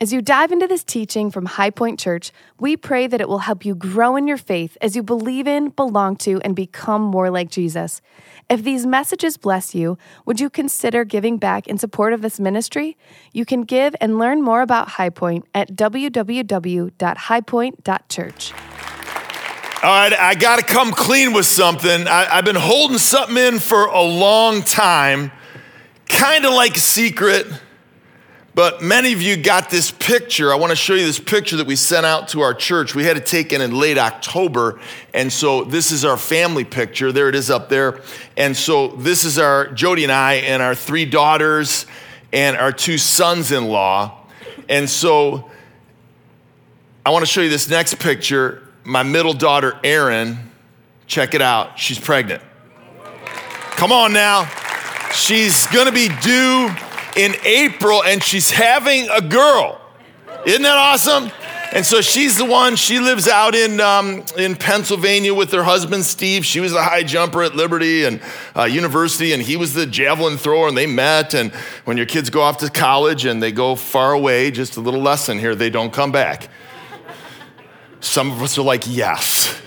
As you dive into this teaching from High Point Church, we pray that it will help you grow in your faith as you believe in, belong to, and become more like Jesus. If these messages bless you, would you consider giving back in support of this ministry? You can give and learn more about High Point at www.highpoint.church. All right, I got to come clean with something. I, have been holding something in for a long time, kind of like a secret but many of you got this picture. I want to show you this picture that we sent out to our church. We had it taken in late October. And so this is our family picture. There it is up there. And so this is our Jody and I and our three daughters and our two sons in law. And so I want to show you this next picture. My middle daughter, Erin, check it out. She's pregnant. Come on now. She's going to be due in April and she's having a girl. Isn't that awesome? And so she's the one, she lives out in, um, in Pennsylvania with her husband, Steve. She was a high jumper at Liberty and uh, University, and he was the javelin thrower, and they met. And when your kids go off to college and they go far away, just a little lesson here, they don't come back. Some of us are like, yes.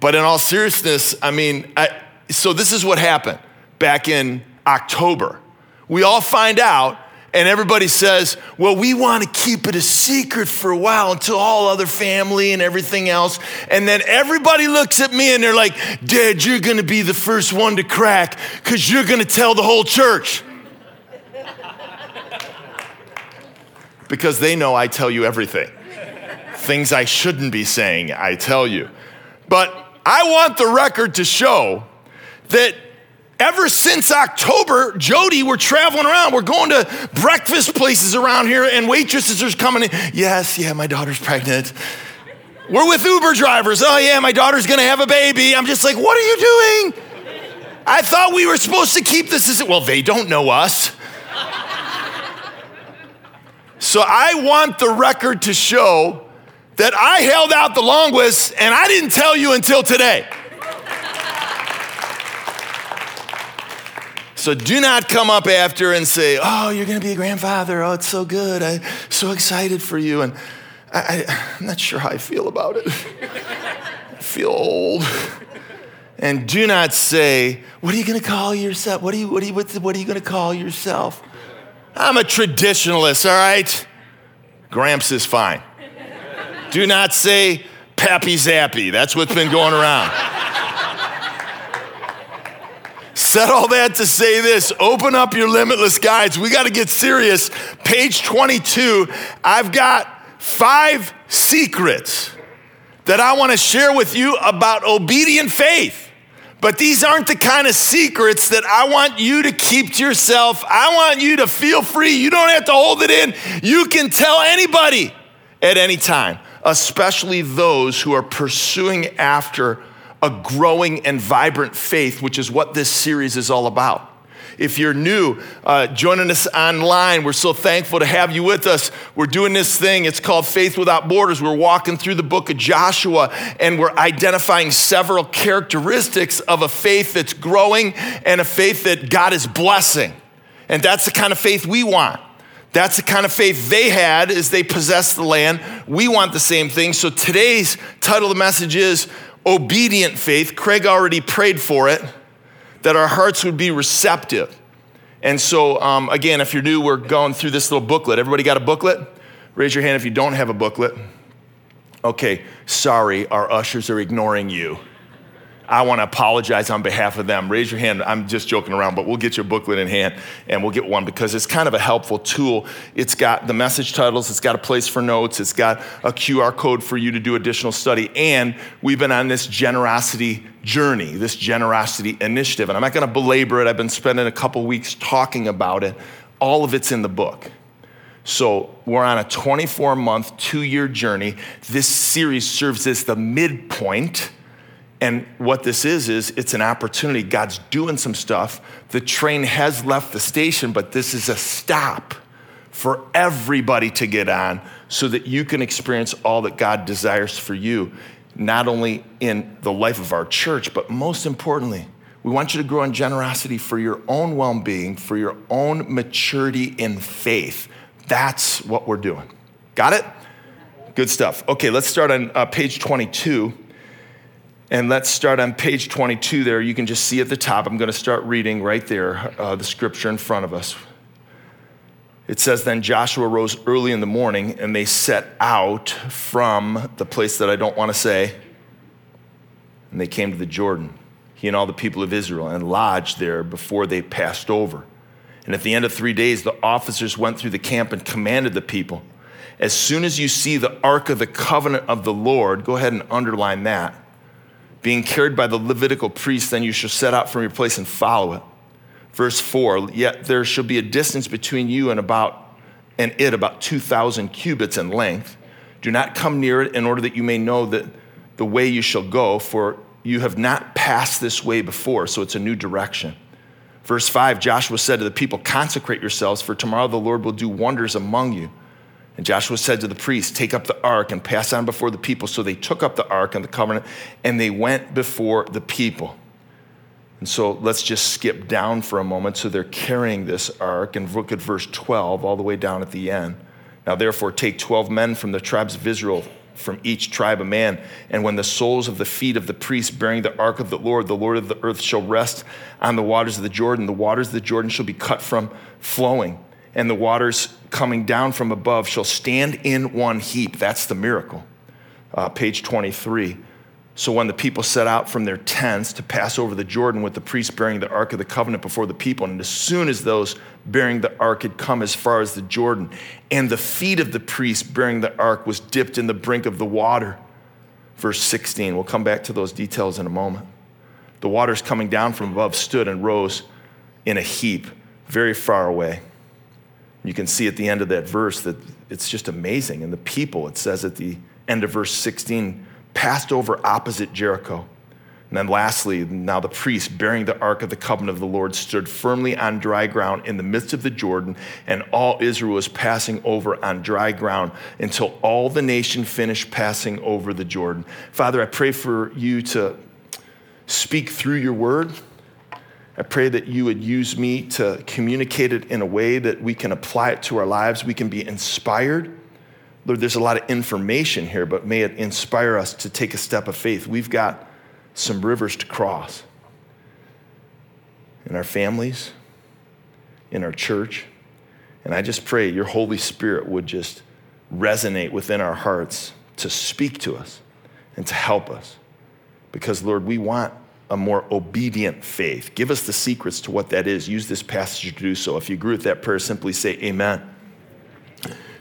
But in all seriousness, I mean, I, so this is what happened back in October we all find out, and everybody says, Well, we want to keep it a secret for a while until all other family and everything else. And then everybody looks at me and they're like, Dad, you're going to be the first one to crack because you're going to tell the whole church. because they know I tell you everything. Things I shouldn't be saying, I tell you. But I want the record to show that Ever since October, Jody, we're traveling around. We're going to breakfast places around here, and waitresses are coming in. Yes, yeah, my daughter's pregnant. We're with Uber drivers. Oh, yeah, my daughter's gonna have a baby. I'm just like, what are you doing? I thought we were supposed to keep this as well, they don't know us. so I want the record to show that I held out the longest and I didn't tell you until today. So do not come up after and say, Oh, you're going to be a grandfather. Oh, it's so good. I'm so excited for you. And I, am not sure how I feel about it. I feel old. And do not say, What are you going to call yourself? What are you, what are you, what are you going to call yourself? I'm a traditionalist, all right? Gramps is fine. Do not say Pappy Zappy. That's what's been going around. Said all that to say this open up your limitless guides. We got to get serious. Page 22, I've got five secrets that I want to share with you about obedient faith. But these aren't the kind of secrets that I want you to keep to yourself. I want you to feel free. You don't have to hold it in. You can tell anybody at any time, especially those who are pursuing after a growing and vibrant faith, which is what this series is all about. If you're new, uh, joining us online, we're so thankful to have you with us. We're doing this thing, it's called Faith Without Borders. We're walking through the book of Joshua and we're identifying several characteristics of a faith that's growing and a faith that God is blessing. And that's the kind of faith we want. That's the kind of faith they had as they possessed the land. We want the same thing. So today's title of the message is obedient faith. Craig already prayed for it, that our hearts would be receptive. And so, um, again, if you're new, we're going through this little booklet. Everybody got a booklet? Raise your hand if you don't have a booklet. Okay, sorry, our ushers are ignoring you. I want to apologize on behalf of them. Raise your hand. I'm just joking around, but we'll get your booklet in hand and we'll get one because it's kind of a helpful tool. It's got the message titles, it's got a place for notes, it's got a QR code for you to do additional study. And we've been on this generosity journey, this generosity initiative. And I'm not going to belabor it. I've been spending a couple weeks talking about it. All of it's in the book. So we're on a 24 month, two year journey. This series serves as the midpoint and what this is, is it's an opportunity. God's doing some stuff. The train has left the station, but this is a stop for everybody to get on so that you can experience all that God desires for you, not only in the life of our church, but most importantly, we want you to grow in generosity for your own well being, for your own maturity in faith. That's what we're doing. Got it? Good stuff. Okay, let's start on uh, page 22. And let's start on page 22 there. You can just see at the top. I'm going to start reading right there uh, the scripture in front of us. It says, Then Joshua rose early in the morning and they set out from the place that I don't want to say. And they came to the Jordan, he and all the people of Israel, and lodged there before they passed over. And at the end of three days, the officers went through the camp and commanded the people As soon as you see the ark of the covenant of the Lord, go ahead and underline that, being carried by the Levitical priest, then you shall set out from your place and follow it. Verse 4 Yet there shall be a distance between you and about and it about 2,000 cubits in length. Do not come near it in order that you may know that the way you shall go, for you have not passed this way before, so it's a new direction. Verse 5 Joshua said to the people, Consecrate yourselves, for tomorrow the Lord will do wonders among you. And Joshua said to the priests, Take up the ark and pass on before the people. So they took up the ark and the covenant, and they went before the people. And so let's just skip down for a moment. So they're carrying this ark, and look at verse 12 all the way down at the end. Now, therefore, take 12 men from the tribes of Israel from each tribe a man. And when the soles of the feet of the priests bearing the ark of the Lord, the Lord of the earth, shall rest on the waters of the Jordan, the waters of the Jordan shall be cut from flowing, and the waters coming down from above shall stand in one heap. That's the miracle. Uh, page 23. So when the people set out from their tents to pass over the Jordan with the priests bearing the ark of the covenant before the people, and as soon as those bearing the ark had come as far as the Jordan, and the feet of the priest bearing the ark was dipped in the brink of the water. Verse 16, we'll come back to those details in a moment. The waters coming down from above stood and rose in a heap very far away. You can see at the end of that verse that it's just amazing. And the people, it says at the end of verse 16, passed over opposite Jericho. And then lastly, now the priest bearing the ark of the covenant of the Lord stood firmly on dry ground in the midst of the Jordan, and all Israel was passing over on dry ground until all the nation finished passing over the Jordan. Father, I pray for you to speak through your word. I pray that you would use me to communicate it in a way that we can apply it to our lives. We can be inspired Lord, there's a lot of information here, but may it inspire us to take a step of faith. We've got some rivers to cross in our families, in our church. And I just pray your Holy Spirit would just resonate within our hearts to speak to us and to help us. Because, Lord, we want a more obedient faith. Give us the secrets to what that is. Use this passage to do so. If you agree with that prayer, simply say amen.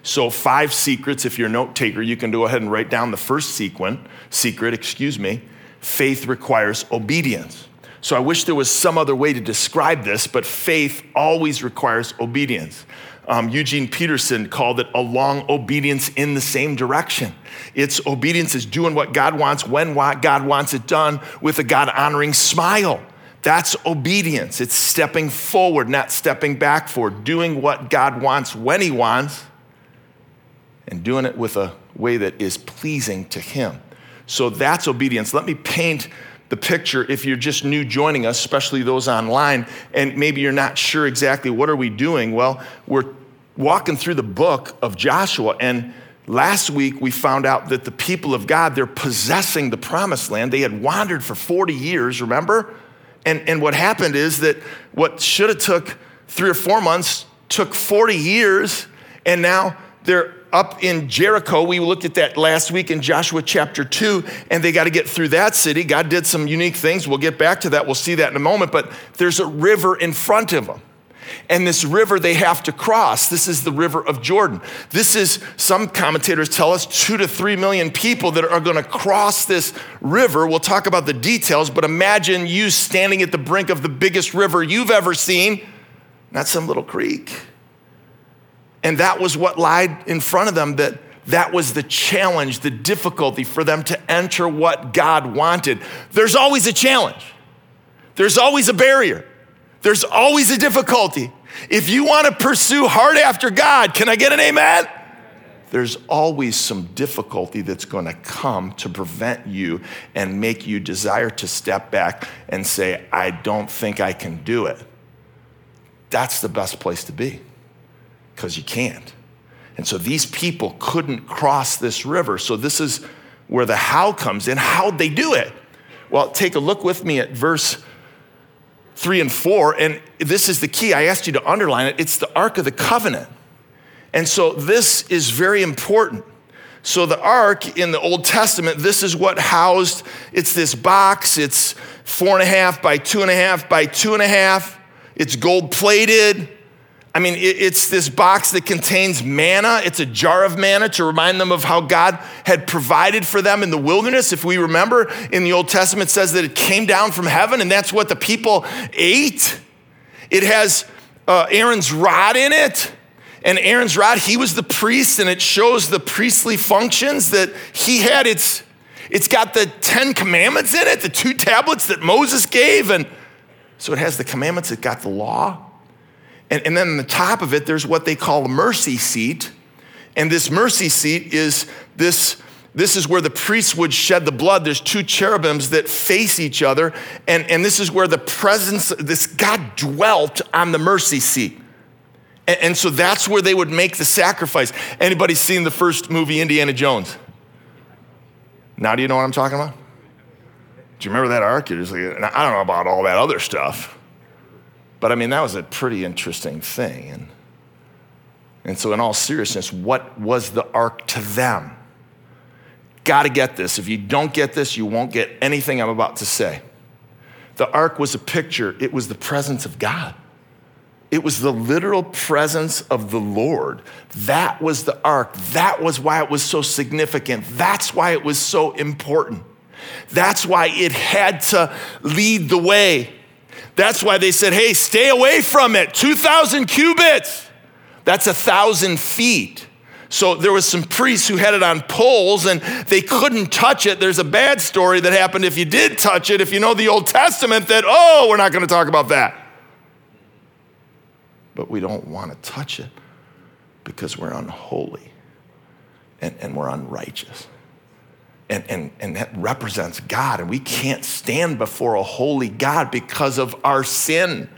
So, five secrets. If you're a note taker, you can go ahead and write down the first sequence, secret, excuse me. Faith requires obedience. So, I wish there was some other way to describe this, but faith always requires obedience. Um, Eugene Peterson called it a long obedience in the same direction. It's obedience is doing what God wants when God wants it done with a God honoring smile. That's obedience. It's stepping forward, not stepping back for doing what God wants when He wants and doing it with a way that is pleasing to Him. So that's obedience. Let me paint the picture if you're just new joining us, especially those online, and maybe you're not sure exactly what are we doing. Well, we're walking through the book of Joshua and Last week, we found out that the people of God, they're possessing the promised land. They had wandered for 40 years, remember? And, and what happened is that what should have took three or four months took 40 years, and now they're up in Jericho. We looked at that last week in Joshua chapter 2, and they got to get through that city. God did some unique things. We'll get back to that. We'll see that in a moment. But there's a river in front of them. And this river they have to cross. This is the river of Jordan. This is, some commentators tell us, two to three million people that are going to cross this river. We'll talk about the details, but imagine you standing at the brink of the biggest river you've ever seen, not some little creek. And that was what lied in front of them that that was the challenge, the difficulty for them to enter what God wanted. There's always a challenge. There's always a barrier. There's always a difficulty. If you want to pursue hard after God, can I get an amen? There's always some difficulty that's going to come to prevent you and make you desire to step back and say, I don't think I can do it. That's the best place to be because you can't. And so these people couldn't cross this river. So this is where the how comes in. How'd they do it? Well, take a look with me at verse three and four. And this is the key. I asked you to underline it. It's the Ark of the Covenant. And so this is very important. So the ark in the Old Testament, this is what housed, it's this box, it's four and a half by two and a half by two and a half. It's gold plated. I mean, it's this box that contains manna. It's a jar of manna to remind them of how God had provided for them in the wilderness. If we remember in the Old Testament, says that it came down from heaven and that's what the people ate. It has uh, Aaron's rod in it. And Aaron's rod, he was the priest, and it shows the priestly functions that he had. It's, it's got the Ten Commandments in it, the two tablets that Moses gave. And so it has the commandments it got the law. And, and then on the top of it, there's what they call a mercy seat. And this mercy seat is this, this is where the priests would shed the blood. There's two cherubims that face each other. And, and this is where the presence, this God dwelt on the mercy seat. And, and so that's where they would make the sacrifice. Anybody seen the first movie, Indiana Jones? Now do you know what I'm talking about? Do you remember that ark? You're just like, I don't know about all that other stuff. But I mean, that was a pretty interesting thing. And, and so, in all seriousness, what was the ark to them? Got to get this. If you don't get this, you won't get anything I'm about to say. The ark was a picture, it was the presence of God. It was the literal presence of the Lord. That was the ark. That was why it was so significant. That's why it was so important. That's why it had to lead the way. That's why they said, hey, stay away from it. 2,000 cubits. That's a thousand feet. So there was some priests who had it on poles and they couldn't touch it. There's a bad story that happened if you did touch it, if you know the Old Testament, that, oh, we're not going to talk about that. But we don't want to touch it because we're unholy and, and we're unrighteous and, and, and that represents God. And we can't stand before a holy God because of our sin,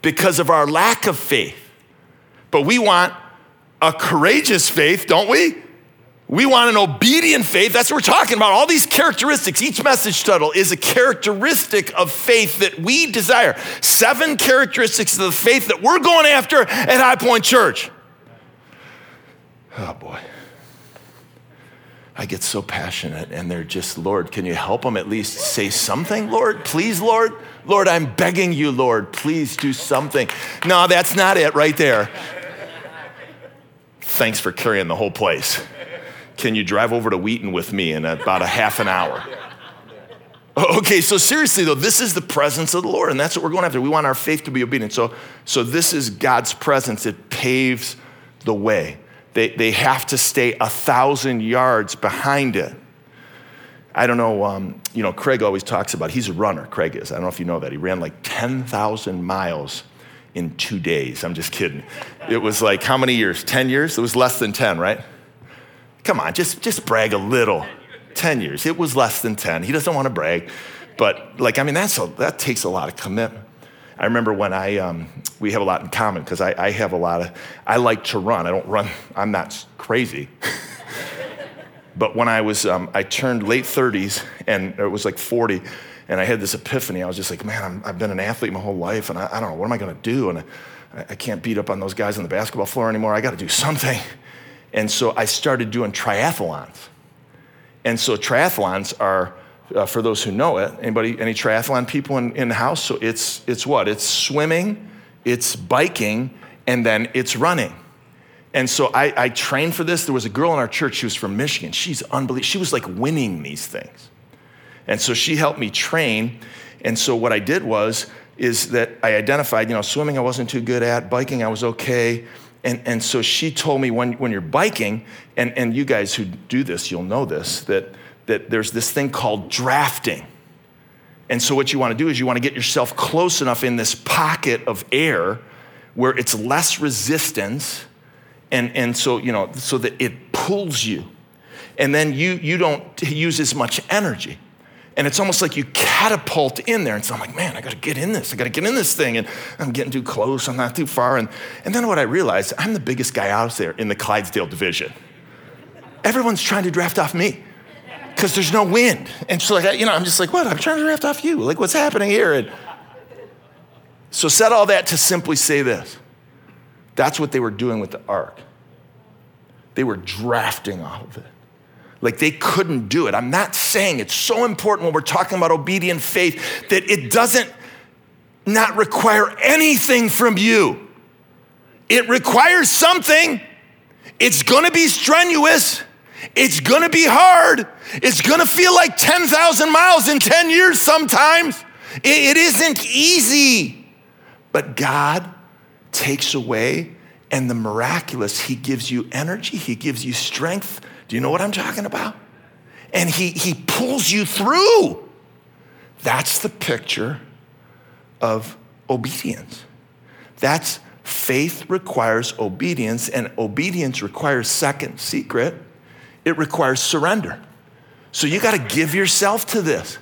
because of our lack of faith. But we want a courageous faith, don't we? We want an obedient faith. That's what we're talking about. All these characteristics, each message title is a characteristic of faith that we desire. Seven characteristics of the faith that we're going after at High Point Church. Oh boy. I get so passionate, and they're just, Lord, can you help them at least say something, Lord? Please, Lord? Lord, I'm begging you, Lord, please do something. No, that's not it right there. Thanks for carrying the whole place. Can you drive over to Wheaton with me in about a half an hour? Okay, so seriously though, this is the presence of the Lord, and that's what we're going after. We want our faith to be obedient. So, so this is God's presence. It paves the way. They, they have to stay a thousand yards behind it. I don't know, um, you know, Craig always talks about, he's a runner, Craig is. I don't know if you know that. He ran like 10,000 miles in two days. I'm just kidding. It was like how many years? 10 years? It was less than 10, right? Come on, just, just brag a little. 10 years. It was less than 10. He doesn't want to brag. But like, I mean, that's a, that takes a lot of commitment. I remember when I, um, we have a lot in common because I, I have a lot of, I like to run. I don't run, I'm not crazy. but when I was, um, I turned late 30s and it was like 40 and I had this epiphany. I was just like, man, i have been an athlete my whole life and I, I don't know, what am I going to do? And I, I can't beat up on those guys on the basketball floor anymore. I got to do something. And so I started doing triathlons. And so triathlons are, uh, for those who know it. Anybody, any triathlon people in, in the house? So it's, it's what? It's swimming, it's biking, and then it's running. And so I, I trained for this. There was a girl in our church, she was from Michigan. She's unbelievable. She was like winning these things. And so she helped me train. And so what I did was, is that I identified, you know, swimming I wasn't too good at, biking I was okay. And, and so she told me when, when you're biking, and, and you guys who do this, you'll know this, that that there's this thing called drafting. And so, what you want to do is you want to get yourself close enough in this pocket of air where it's less resistance. And, and so, you know, so that it pulls you. And then you, you don't use as much energy. And it's almost like you catapult in there. And so I'm like, man, I got to get in this. I got to get in this thing. And I'm getting too close. I'm not too far. And, and then what I realized, I'm the biggest guy out there in the Clydesdale division. Everyone's trying to draft off me because there's no wind. And she's like, you know, I'm just like, what? I'm trying to draft off you. Like, what's happening here? And so, said all that to simply say this that's what they were doing with the ark. They were drafting off of it. Like they couldn't do it. I'm not saying it's so important when we're talking about obedient faith that it doesn't not require anything from you. It requires something. It's gonna be strenuous. It's gonna be hard. It's gonna feel like 10,000 miles in 10 years sometimes. It isn't easy. But God takes away, and the miraculous, He gives you energy, He gives you strength do you know what I'm talking about? And he, he pulls you through. That's the picture of obedience. That's faith requires obedience, and obedience requires second secret, it requires surrender. So you got to give yourself to this.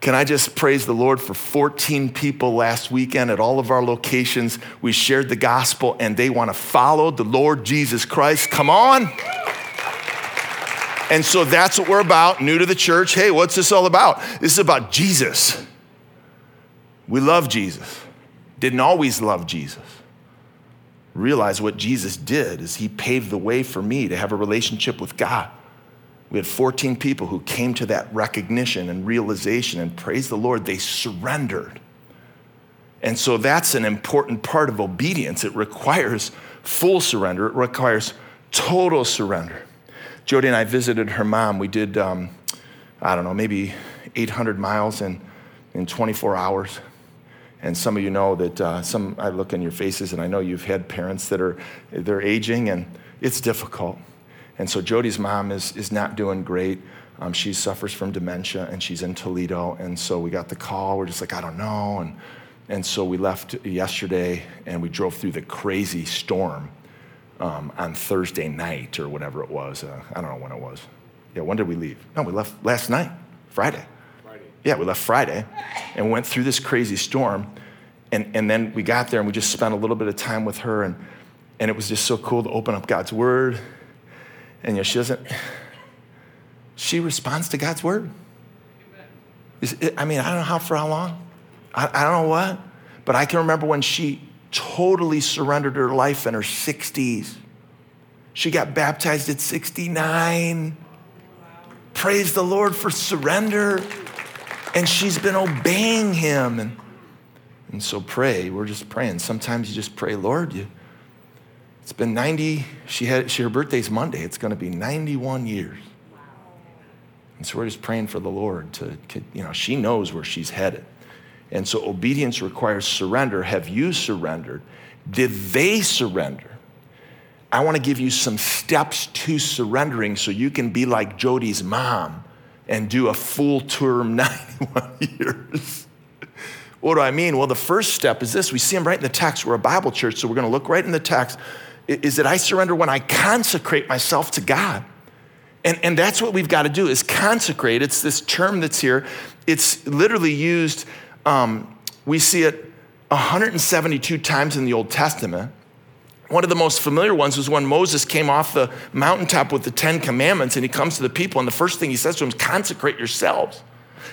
Can I just praise the Lord for 14 people last weekend at all of our locations? We shared the gospel and they want to follow the Lord Jesus Christ. Come on. And so that's what we're about, new to the church. Hey, what's this all about? This is about Jesus. We love Jesus. Didn't always love Jesus. Realize what Jesus did is he paved the way for me to have a relationship with God. We had 14 people who came to that recognition and realization, and praise the Lord, they surrendered. And so that's an important part of obedience. It requires full surrender, it requires total surrender. Jody and I visited her mom. We did, um, I don't know, maybe 800 miles in, in 24 hours. And some of you know that uh, some, I look in your faces and I know you've had parents that are, they're aging and it's difficult. And so Jody's mom is, is not doing great. Um, she suffers from dementia and she's in Toledo. And so we got the call. We're just like, I don't know. And, and so we left yesterday and we drove through the crazy storm um, on Thursday night or whatever it was. Uh, I don't know when it was. Yeah, when did we leave? No, we left last night, Friday. Yeah, we left Friday and went through this crazy storm. And, and then we got there and we just spent a little bit of time with her. And, and it was just so cool to open up God's word. And you know, she doesn't, she responds to God's word. It, I mean, I don't know how for how long. I, I don't know what. But I can remember when she totally surrendered her life in her 60s. She got baptized at 69. Praise the Lord for surrender. And she's been obeying him. And, and so pray. We're just praying. Sometimes you just pray, Lord, you, it's been 90, she had, she, her birthday's Monday. It's going to be 91 years. And so we're just praying for the Lord to, you know, she knows where she's headed. And so obedience requires surrender. Have you surrendered? Did they surrender? I want to give you some steps to surrendering so you can be like Jody's mom and do a full term 91 years. what do I mean? Well, the first step is this. We see them right in the text. We're a Bible church, so we're going to look right in the text. Is that I surrender when I consecrate myself to God. And, and that's what we've got to do is consecrate. It's this term that's here. It's literally used um, we see it 172 times in the Old Testament. One of the most familiar ones was when Moses came off the mountaintop with the Ten Commandments and he comes to the people, and the first thing he says to them is, Consecrate yourselves.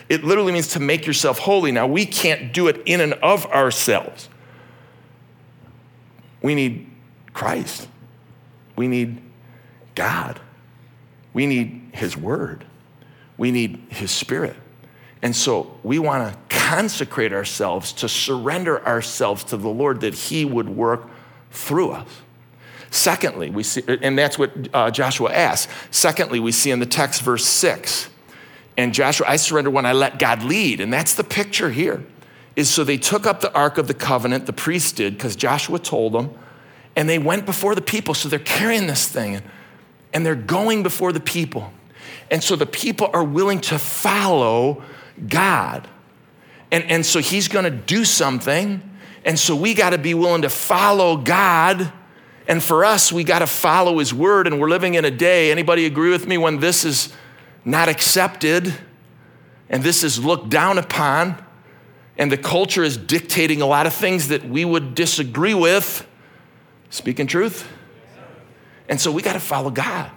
It literally means to make yourself holy. Now, we can't do it in and of ourselves. We need Christ, we need God, we need His Word, we need His Spirit. And so we want to consecrate ourselves, to surrender ourselves to the Lord that He would work through us. Secondly, we see, and that's what uh, Joshua asks. Secondly, we see in the text, verse six, and Joshua, I surrender when I let God lead. And that's the picture here. Is so they took up the Ark of the Covenant, the priest did, because Joshua told them, and they went before the people. So they're carrying this thing, and they're going before the people. And so the people are willing to follow God. And, and so he's going to do something. And so we got to be willing to follow God. And for us, we got to follow his word. And we're living in a day, anybody agree with me, when this is not accepted? and this is looked down upon, and the culture is dictating a lot of things that we would disagree with. Speaking truth. And so we got to follow God.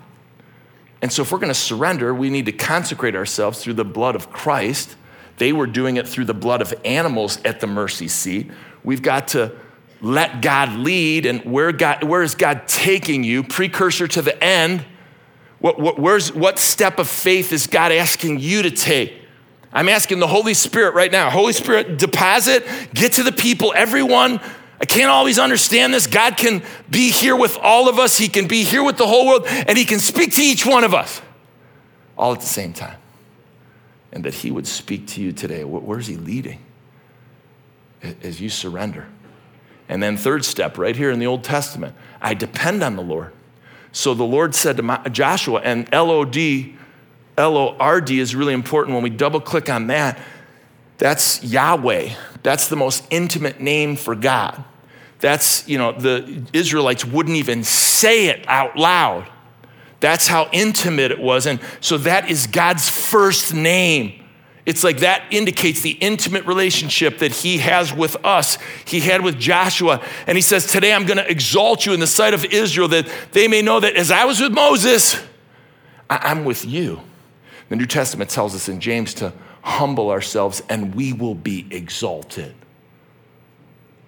And so if we're going to surrender, we need to consecrate ourselves through the blood of Christ. They were doing it through the blood of animals at the mercy seat. We've got to let God lead and where, God, where is God taking you, precursor to the end. What, what, where's, what step of faith is God asking you to take? I'm asking the Holy Spirit right now. Holy Spirit, deposit, get to the people, everyone. I can't always understand this. God can be here with all of us, He can be here with the whole world, and He can speak to each one of us all at the same time. And that He would speak to you today. Where's He leading? As you surrender. And then, third step, right here in the Old Testament, I depend on the Lord. So the Lord said to Joshua, and L O D, L O R D is really important when we double click on that. That's Yahweh. That's the most intimate name for God. That's, you know, the Israelites wouldn't even say it out loud. That's how intimate it was. And so that is God's first name. It's like that indicates the intimate relationship that he has with us. He had with Joshua. And he says, Today I'm going to exalt you in the sight of Israel that they may know that as I was with Moses, I'm with you. The New Testament tells us in James to humble ourselves and we will be exalted.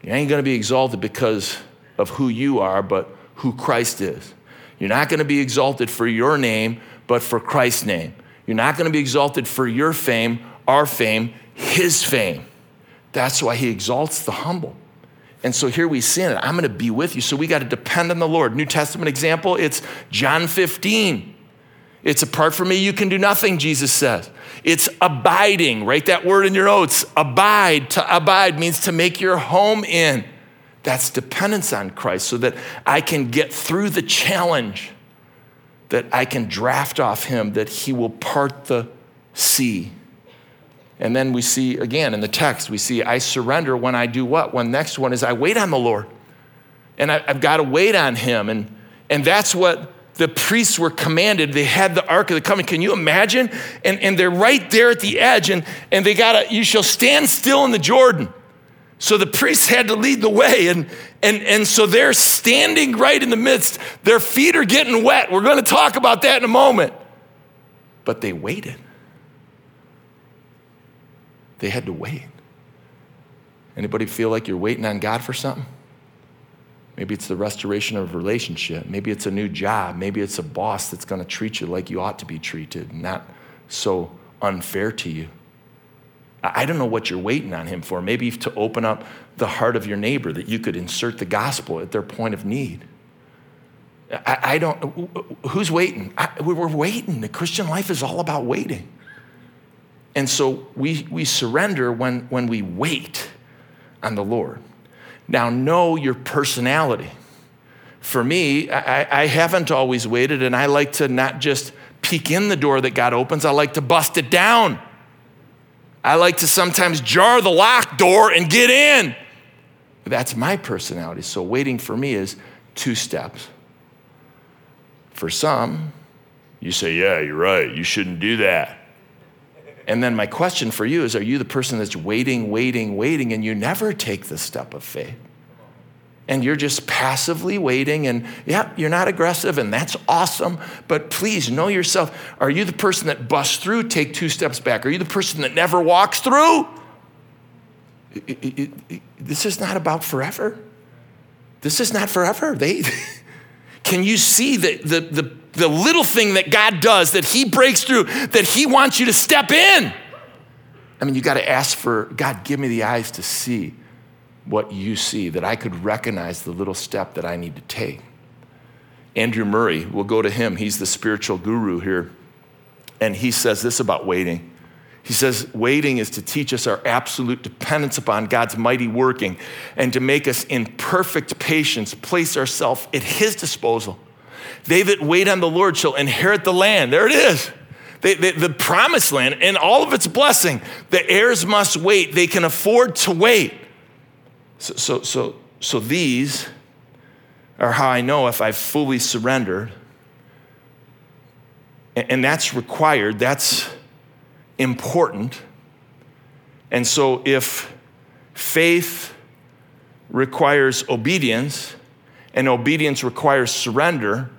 You ain't going to be exalted because of who you are, but who Christ is. You're not going to be exalted for your name, but for Christ's name. You're not going to be exalted for your fame, our fame, his fame. That's why he exalts the humble. And so here we see it. I'm going to be with you. So we got to depend on the Lord. New Testament example, it's John 15. It's apart from me, you can do nothing, Jesus says. It's abiding. Write that word in your notes. Abide. To abide means to make your home in. That's dependence on Christ so that I can get through the challenge that I can draft off him, that he will part the sea. And then we see again in the text, we see I surrender when I do what? When next one is I wait on the Lord. And I, have got to wait on him. And, and that's what the priests were commanded. They had the Ark of the Covenant. Can you imagine? And, and they're right there at the edge, and, and they got to, you shall stand still in the Jordan. So the priests had to lead the way. And, and, and so they're standing right in the midst. Their feet are getting wet. We're going to talk about that in a moment. But they waited. They had to wait. Anybody feel like you're waiting on God for something? Maybe it's the restoration of a relationship. Maybe it's a new job. Maybe it's a boss that's going to treat you like you ought to be treated, not so unfair to you. I don't know what you're waiting on him for. Maybe to open up the heart of your neighbor that you could insert the gospel at their point of need. I, I don't, who's waiting? I, we're waiting. The Christian life is all about waiting. And so we, we surrender when, when we wait on the Lord. Now, know your personality. For me, I, I haven't always waited, and I like to not just peek in the door that God opens, I like to bust it down. I like to sometimes jar the locked door and get in. That's my personality. So waiting for me is two steps. For some, you say, Yeah, you're right. You shouldn't do that. And then my question for you is Are you the person that's waiting, waiting, waiting, and you never take the step of faith? And you're just passively waiting and yeah you're not aggressive and that's awesome but please know yourself are you the person that busts through take two steps back? Are you the person that never walks through? It, it, it, this is not about forever. This is not forever. They can you see the, the, the, the little thing that god does that he breaks through that he wants you to step in? I mean you got to ask for god give me the eyes to see what you see, that I could recognize the little step that I need to take. Andrew Murray, we'll go to him. He's the spiritual guru here. And he says this about waiting. He says, waiting is to teach us our absolute dependence upon God's mighty working and to make us in perfect patience place ourselves at His disposal. They that wait on the Lord shall inherit the land. There it is. They, they, the promised land and all of its blessing. The heirs must wait. They can afford to wait. So, so, so, so these are how I know if I've fully surrendered. And that's required. That's important. And so if faith requires obedience and obedience requires surrender,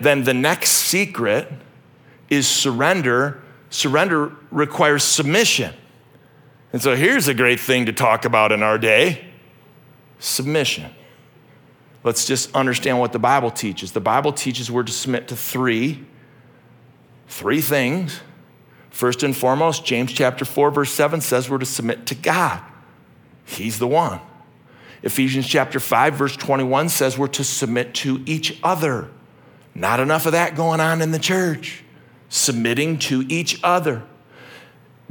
then the next secret is surrender. Surrender requires submission. And so here's a great thing to talk about in our day submission. Let's just understand what the Bible teaches. The Bible teaches we're to submit to three, three things. First and foremost, James chapter 4, verse 7 says we're to submit to God. He's the one. Ephesians chapter 5, verse 21 says we're to submit to each other. Not enough of that going on in the church. Submitting to each other.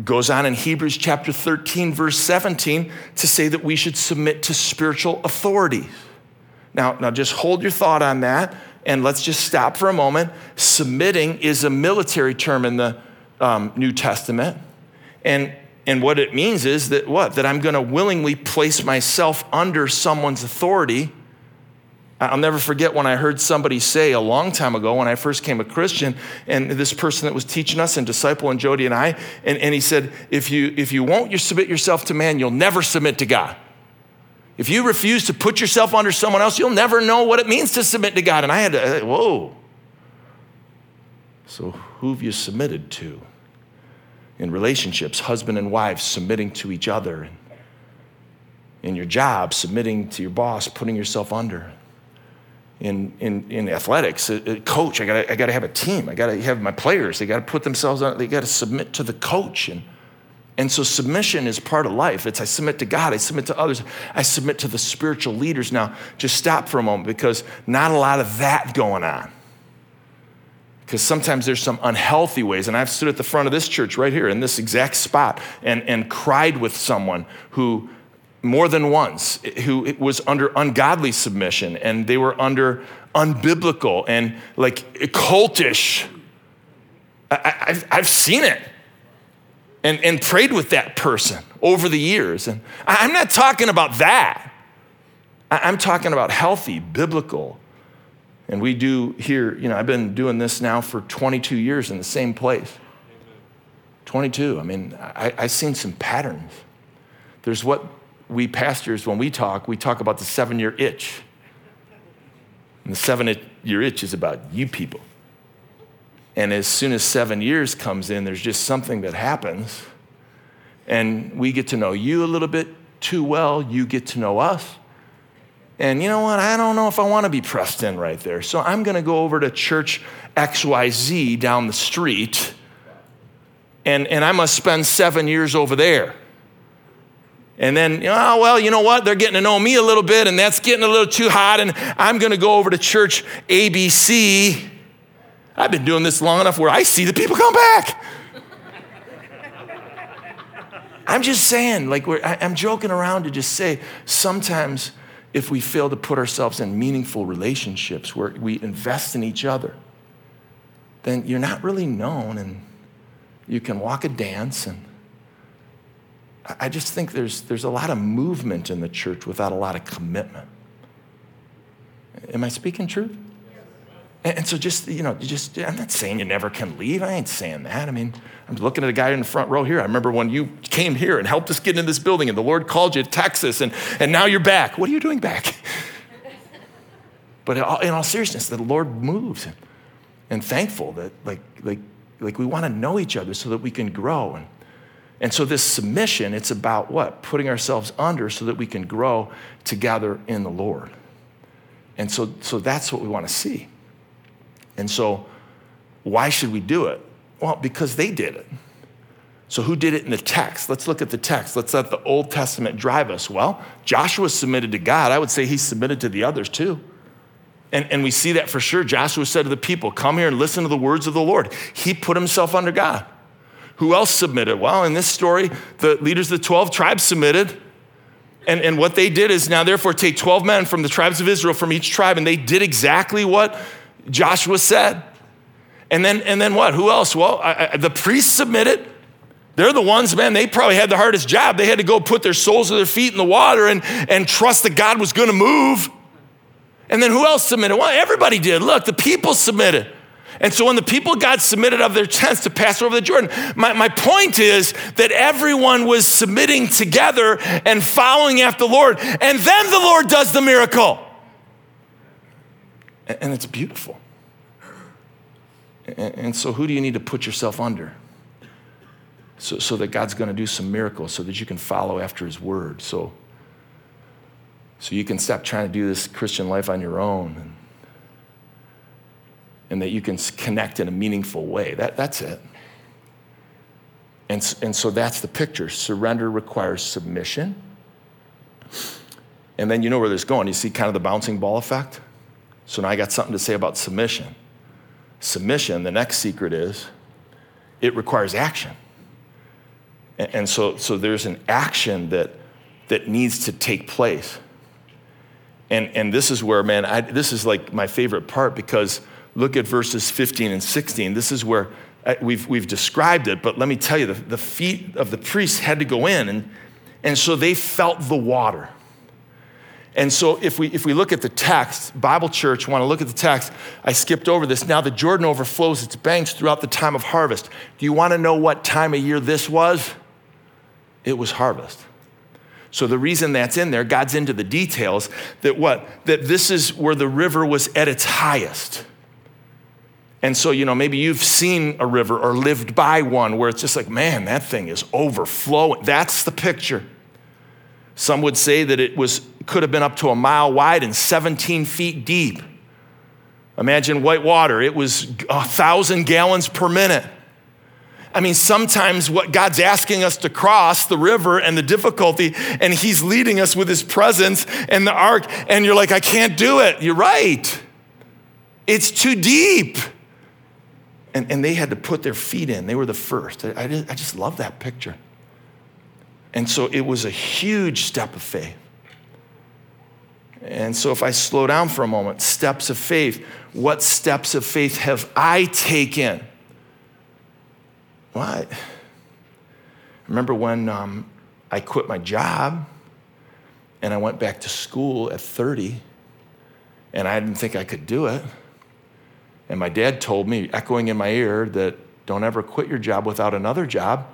Goes on in Hebrews chapter 13, verse 17, to say that we should submit to spiritual authorities. Now, now just hold your thought on that and let's just stop for a moment. Submitting is a military term in the um, New Testament. And, and what it means is that what? That I'm going to willingly place myself under someone's authority. I'll never forget when I heard somebody say a long time ago when I first came a Christian, and this person that was teaching us and disciple and Jody and I, and, and he said, if you, if you won't you submit yourself to man, you'll never submit to God. If you refuse to put yourself under someone else, you'll never know what it means to submit to God. And I had to, uh, whoa. So, who have you submitted to? In relationships, husband and wife submitting to each other. In your job, submitting to your boss, putting yourself under. In, in, in athletics, a, a coach, I gotta, I gotta have a team. I gotta have my players. They gotta put themselves on, they gotta submit to the coach. And, and so submission is part of life. It's I submit to God, I submit to others, I submit to the spiritual leaders. Now, just stop for a moment because not a lot of that going on. Because sometimes there's some unhealthy ways. And I've stood at the front of this church right here in this exact spot and, and cried with someone who, more than once, who was under ungodly submission and they were under unbiblical and like cultish. I, have seen it and, and prayed with that person over the years. And I'm not talking about that. I'm talking about healthy, biblical. And we do here, you know, I've been doing this now for 22 years in the same place. 22. I mean, I, I've seen some patterns. There's what we pastors, when we talk, we talk about the seven year itch. And the seven year itch is about you people. And as soon as seven years comes in, there's just something that happens. And we get to know you a little bit too well. You get to know us. And you know what? I don't know if I want to be pressed in right there. So I'm going to go over to church XYZ down the street. And, and I must spend seven years over there. And then, oh, well, you know what? They're getting to know me a little bit, and that's getting a little too hot. And I'm going to go over to church ABC I've been doing this long enough where I see the people come back. I'm just saying, like, I'm joking around to just say sometimes if we fail to put ourselves in meaningful relationships where we invest in each other, then you're not really known and you can walk a dance. And I just think there's, there's a lot of movement in the church without a lot of commitment. Am I speaking truth? And, so just, you know, just, I'm not saying you never can leave. I ain't saying that. I mean, I'm looking at a guy in the front row here. I remember when you came here and helped us get into this building and the Lord called you to Texas and, and now you're back. What are you doing back? but in all, in all seriousness, the Lord moves and, and thankful that like, like, like we want to know each other so that we can grow. And, and so this submission, it's about what? Putting ourselves under so that we can grow together in the Lord. And so, so that's what we want to see. And so, why should we do it? Well, because they did it. So, who did it in the text? Let's look at the text. Let's let the Old Testament drive us. Well, Joshua submitted to God. I would say he submitted to the others too. And, and we see that for sure. Joshua said to the people, Come here and listen to the words of the Lord. He put himself under God. Who else submitted? Well, in this story, the leaders of the 12 tribes submitted. And, and what they did is now, therefore, take 12 men from the tribes of Israel from each tribe, and they did exactly what Joshua said. And then, and then what? Who else? Well, I, I, the priests submitted. They're the ones, man, they probably had the hardest job. They had to go put their soles of their feet in the water and, and trust that God was going to move. And then who else submitted? Well, everybody did. Look, the people submitted. And so when the people of God submitted of their tents to pass over the Jordan, my, my point is that everyone was submitting together and following after the Lord. And then the Lord does the miracle. And it's beautiful. And so, who do you need to put yourself under? So, so that God's going to do some miracles so that you can follow after His word. So, so you can stop trying to do this Christian life on your own and, that you can connect in a meaningful way. That, that's it. And, and so that's the picture. Surrender requires submission. And then you know where this is going. You see kind of the bouncing ball effect? So now I got something to say about submission. Submission, the next secret is it requires action. And, and so, so there's an action that, that needs to take place. And, and this is where, man, I, this is like my favorite part because look at verses 15 and 16. This is where uh, we've, we've described it, but let me tell you the, the feet of the priests had to go in, and, and so they felt the water. And so if we, if we look at the text, Bible Church, want to look at the text, I skipped over this. Now the Jordan overflows its banks throughout the time of harvest. Do you want to know what time of year this was? It was harvest. So the reason that's in there, God's into the details, that what? That this is where the river was at its highest. And so, you know, maybe you've seen a river or lived by one where it's just like, man, that thing is overflowing. That's the picture. Some would say that it was could have been up to a mile wide and 17 feet deep. Imagine white water, it was a thousand gallons per minute. I mean, sometimes what God's asking us to cross the river and the difficulty, and He's leading us with His presence and the ark, and you're like, I can't do it. You're right. It's too deep. And, and they had to put their feet in. They were the first. I, I, just, I just love that picture. And so it was a huge step of faith. And so, if I slow down for a moment, steps of faith, what steps of faith have I taken? I remember when um, I quit my job and I went back to school at 30, and I didn't think I could do it. And my dad told me, echoing in my ear, that don't ever quit your job without another job.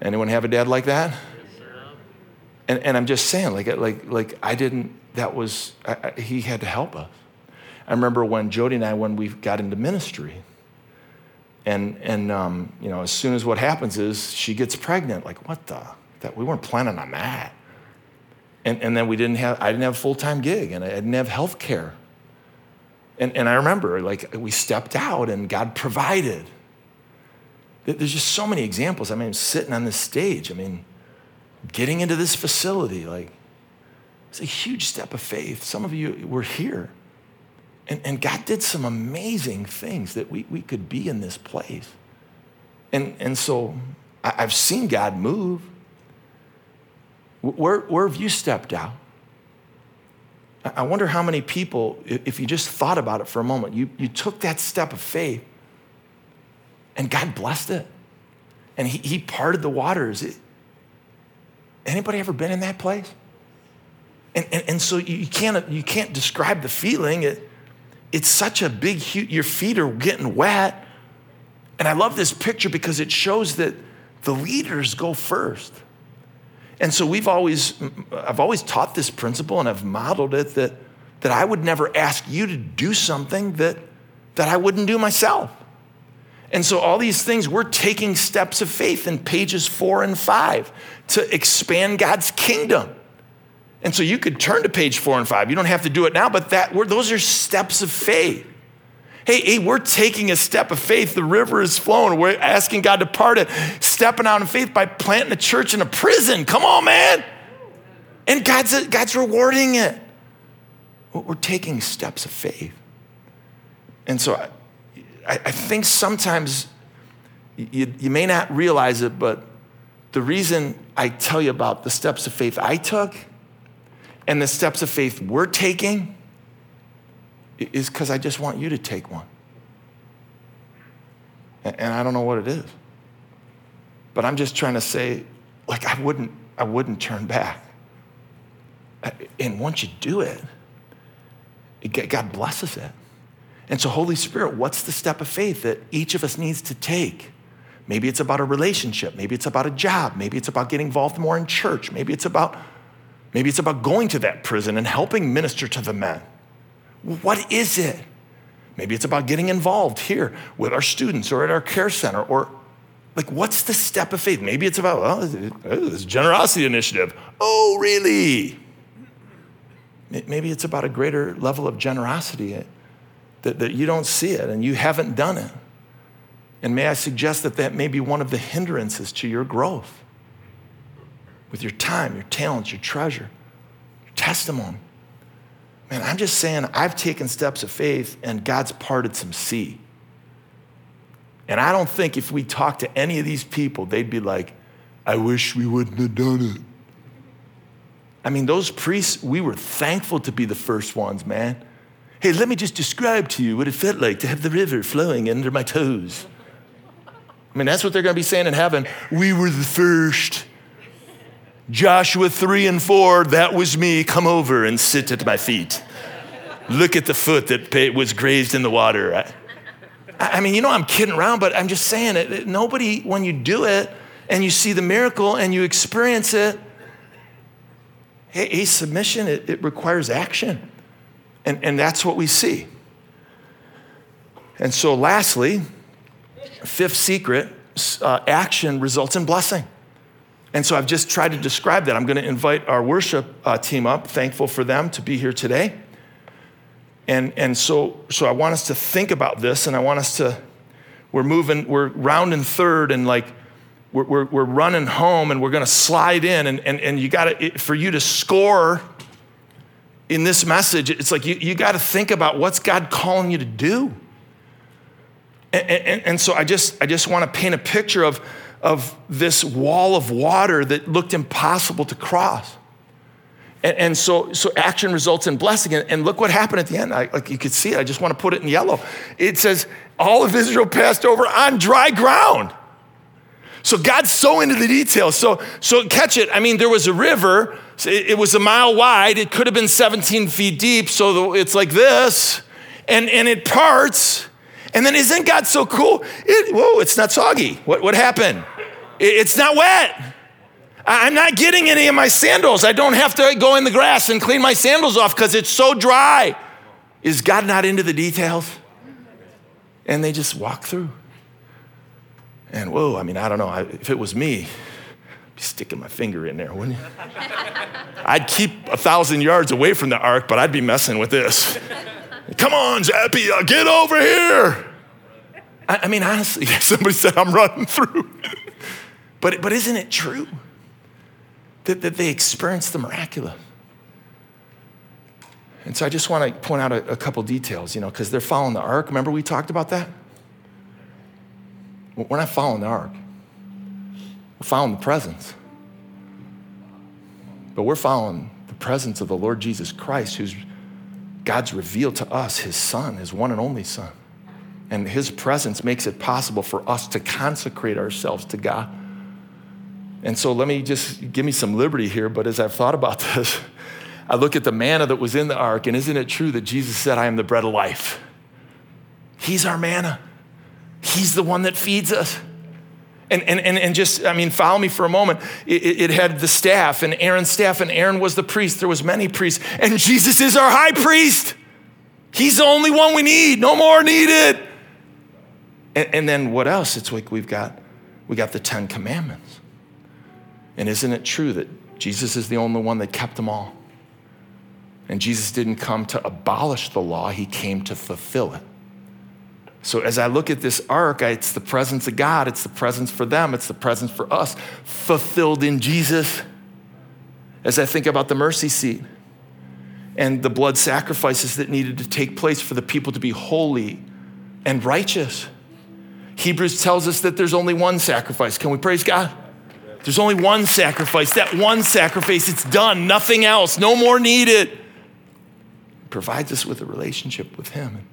Anyone have a dad like that? And, and I'm just saying, like, like, like I didn't, that was, I, I, he had to help us. I remember when Jody and I, when we got into ministry, and, and um, you know, as soon as what happens is she gets pregnant, like, what the? That, we weren't planning on that. And, and then we didn't have, I didn't have a full-time gig and I didn't have health care. And, and I remember, like, we stepped out and God provided. There's just so many examples. I mean, sitting on this stage, I mean, getting into this facility, like, it's a huge step of faith. Some of you were here. And, and God did some amazing things that we, we could be in this place. And, and so I, I've seen God move. Where, where have you stepped out? I wonder how many people, if you just thought about it for a moment, you, you took that step of faith and God blessed it. And He, he parted the waters. Anybody ever been in that place? And, and, and so you can't, you can't describe the feeling. It, it's such a big, your feet are getting wet. And I love this picture because it shows that the leaders go first. And so we've always, I've always taught this principle and I've modeled it that, that I would never ask you to do something that, that I wouldn't do myself. And so, all these things, we're taking steps of faith in pages four and five to expand God's kingdom. And so, you could turn to page four and five. You don't have to do it now, but that, those are steps of faith. Hey, hey, we're taking a step of faith. The river is flowing. We're asking God to part it, stepping out in faith by planting a church in a prison. Come on, man. And God's, God's rewarding it. We're taking steps of faith. And so, I, I think sometimes you, you may not realize it, but the reason I tell you about the steps of faith I took and the steps of faith we're taking is because I just want you to take one. And I don't know what it is. But I'm just trying to say, like, I wouldn't, I wouldn't turn back. And once you do it, God blesses it. And so, Holy Spirit, what's the step of faith that each of us needs to take? Maybe it's about a relationship. Maybe it's about a job. Maybe it's about getting involved more in church. Maybe it's about, maybe it's about going to that prison and helping minister to the men. What is it? Maybe it's about getting involved here with our students or at our care center or like what's the step of faith? Maybe it's about, well, oh, this generosity initiative. Oh, really? Maybe it's about a greater level of generosity that, that you don't see it and you haven't done it. And may I suggest that that may be one of the hindrances to your growth with your time, your talents, your treasure, your testimony. Man, I'm just saying, I've taken steps of faith and God's parted some sea. And I don't think if we talk to any of these people, they'd be like, I wish we wouldn't have done it. I mean, those priests, we were thankful to be the first ones, man. Hey, let me just describe to you what it felt like to have the river flowing under my toes. I mean, that's what they're going to be saying in heaven. We were the first. Joshua 3 and 4, that was me. Come over and sit at my feet. Look at the foot that was grazed in the water. I, mean, you know, I'm kidding around, but I'm just saying it. Nobody, when you do it and you see the miracle and you experience it, hey, submission, it, it requires action. And, and that's what we see. And so, lastly, fifth secret uh, action results in blessing. And so I've just tried to describe that. I'm going to invite our worship uh, team up, thankful for them to be here today. And, and so, so I want us to think about this, and I want us to, we're moving, we're rounding third, and like, we're, we're, we're running home, and we're going to slide in, and, and, and you got to, for you to score in this message, it's like you, you got to think about what's God calling you to do. And, and, and, so I just, I just want to paint a picture of, of this wall of water that looked impossible to cross. And, and so, so action results in blessing. And, and look what happened at the end. I, like you could see it. I just want to put it in yellow. It says, all of Israel passed over on dry ground. So God's so into the details. So, so catch it. I mean, there was a river. It was a mile wide. It could have been 17 feet deep. So it's like this. And, and it parts and then isn't God so cool? It, whoa, it's not soggy. What, what happened? It, it's not wet. I'm not getting any of my sandals. I don't have to go in the grass and clean my sandals off because it's so dry. Is God not into the details? And they just walk through. And whoa, I mean, I don't know. If it was me, I'd be sticking my finger in there, wouldn't you? I'd keep a thousand yards away from the ark, but I'd be messing with this. Come on, Zappy, get over here. I, I mean, honestly, somebody said I'm running through. but, but isn't it true that, that they experienced the miraculous? And so I just want to point out a, a couple details, you know, because they're following the ark. Remember we talked about that? We're not following the ark. We're following the presence. But we're following the presence of the Lord Jesus Christ, who's God's revealed to us his son, his one and only son. And his presence makes it possible for us to consecrate ourselves to God. And so let me just give me some liberty here, but as I've thought about this, I look at the manna that was in the ark, and isn't it true that Jesus said, I am the bread of life? He's our manna. He's the one that feeds us. And, and, and, and just, I mean, follow me for a moment. It, it, had the staff and Aaron's staff, and Aaron was the priest. There was many priests. And Jesus is our high priest. He's the only one we need. No more needed. And, and then what else? It's like we've got, we got the Ten Commandments. And isn't it true that Jesus is the only one that kept them all? And Jesus didn't come to abolish the law, he came to fulfill it. So as I look at this ark, it's the presence of God, it's the presence for them, it's the presence for us, fulfilled in Jesus. As I think about the mercy seat and the blood sacrifices that needed to take place for the people to be holy and righteous. Hebrews tells us that there's only one sacrifice. Can we praise God? There's only one sacrifice. That one sacrifice, it's done, nothing else, no more needed. It provides us with a relationship with Him.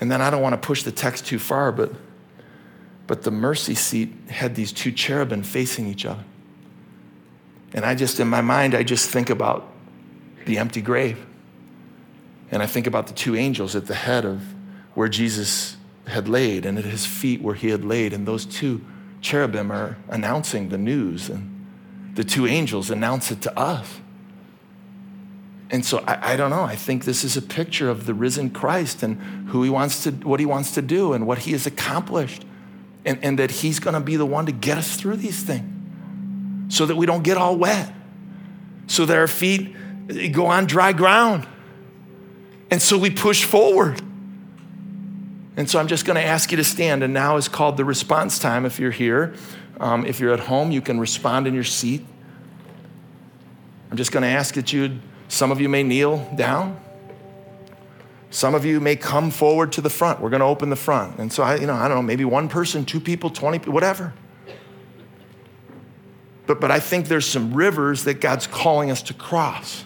And then I don't want to push the text too far, but, but the mercy seat had these two cherubim facing each other. And I just, in my mind, I just think about the empty grave. And I think about the two angels at the head of where Jesus had laid and at his feet where he had laid. And those two cherubim are announcing the news, and the two angels announce it to us. And so I, I, don't know. I think this is a picture of the risen Christ and who he wants to, what he wants to do and what he has accomplished. And, and that he's going to be the one to get us through these things so that we don't get all wet, so that our feet go on dry ground. And so we push forward. And so I'm just going to ask you to stand. And now is called the response time if you're here. Um, if you're at home, you can respond in your seat. I'm just going to ask that you, some of you may kneel down. Some of you may come forward to the front. We're going to open the front. And so I, you know, I don't know, maybe one person, two people, 20, whatever. But, but I think there's some rivers that God's calling us to cross.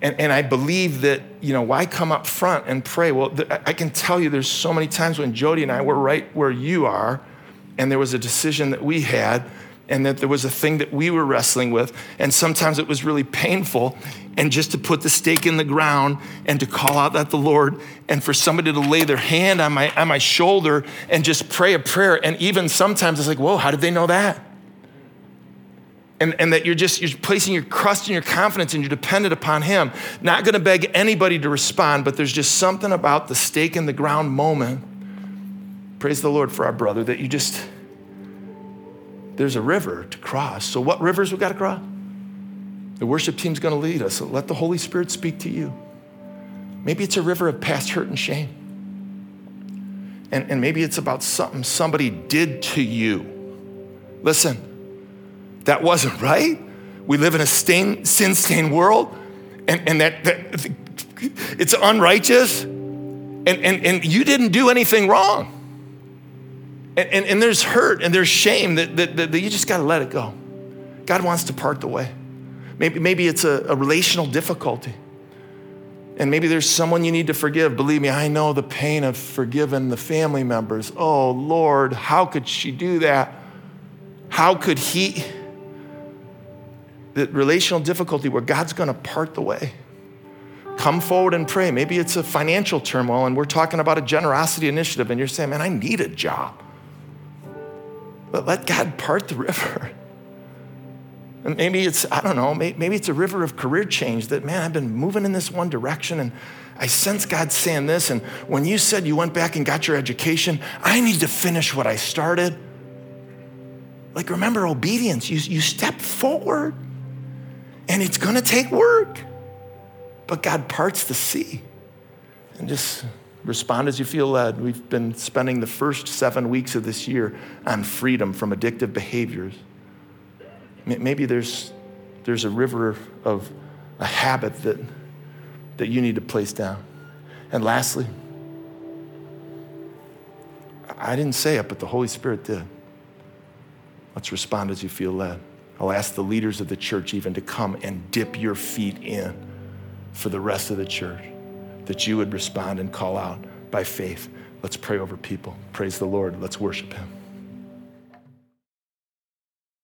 And, and I believe that, you know, why come up front and pray? Well, th- I can tell you there's so many times when Jody and I were right where you are, and there was a decision that we had, and that there was a thing that we were wrestling with, and sometimes it was really painful. And just to put the stake in the ground and to call out at the Lord, and for somebody to lay their hand on my, on my shoulder and just pray a prayer. And even sometimes it's like, whoa, how did they know that? And, and that you're just you're placing your trust and your confidence and you're dependent upon him. Not going to beg anybody to respond but there's just something about the stake in the ground moment. Praise the lord for our brother that you just there's a river to cross. So what rivers we got to cross? The worship team's going to lead us. Let the holy spirit speak to you. Maybe it's a river of past hurt and shame. And, and maybe it's about something somebody did to you. Listen that wasn't right. We live in a sin stained world, and, and that, that it's unrighteous, and, and, and you didn't do anything wrong. And, and, and there's hurt and there's shame that, that, that you just got to let it go. God wants to part the way. Maybe, maybe it's a, a relational difficulty. And maybe there's someone you need to forgive. Believe me, I know the pain of forgiving the family members. Oh, Lord, how could she do that? How could he? That relational difficulty where God's going to part the way. Come forward and pray. Maybe it's a financial turmoil and we're talking about a generosity initiative and you're saying, man, I need a job. But let God part the river. And maybe it's, I don't know, maybe it's a river of career change that, man, I've been moving in this one direction and I sense God saying this. And when you said you went back and got your education, I need to finish what I started. Like, remember obedience. You, you step forward. And it's going to take work. But God parts the sea. And just respond as you feel led. We've been spending the first seven weeks of this year on freedom from addictive behaviors. Maybe there's, there's a river of a habit that, that you need to place down. And lastly, I didn't say it, but the Holy Spirit did. Let's respond as you feel led. I'll ask the leaders of the church even to come and dip your feet in for the rest of the church, that you would respond and call out by faith. Let's pray over people. Praise the Lord. Let's worship Him.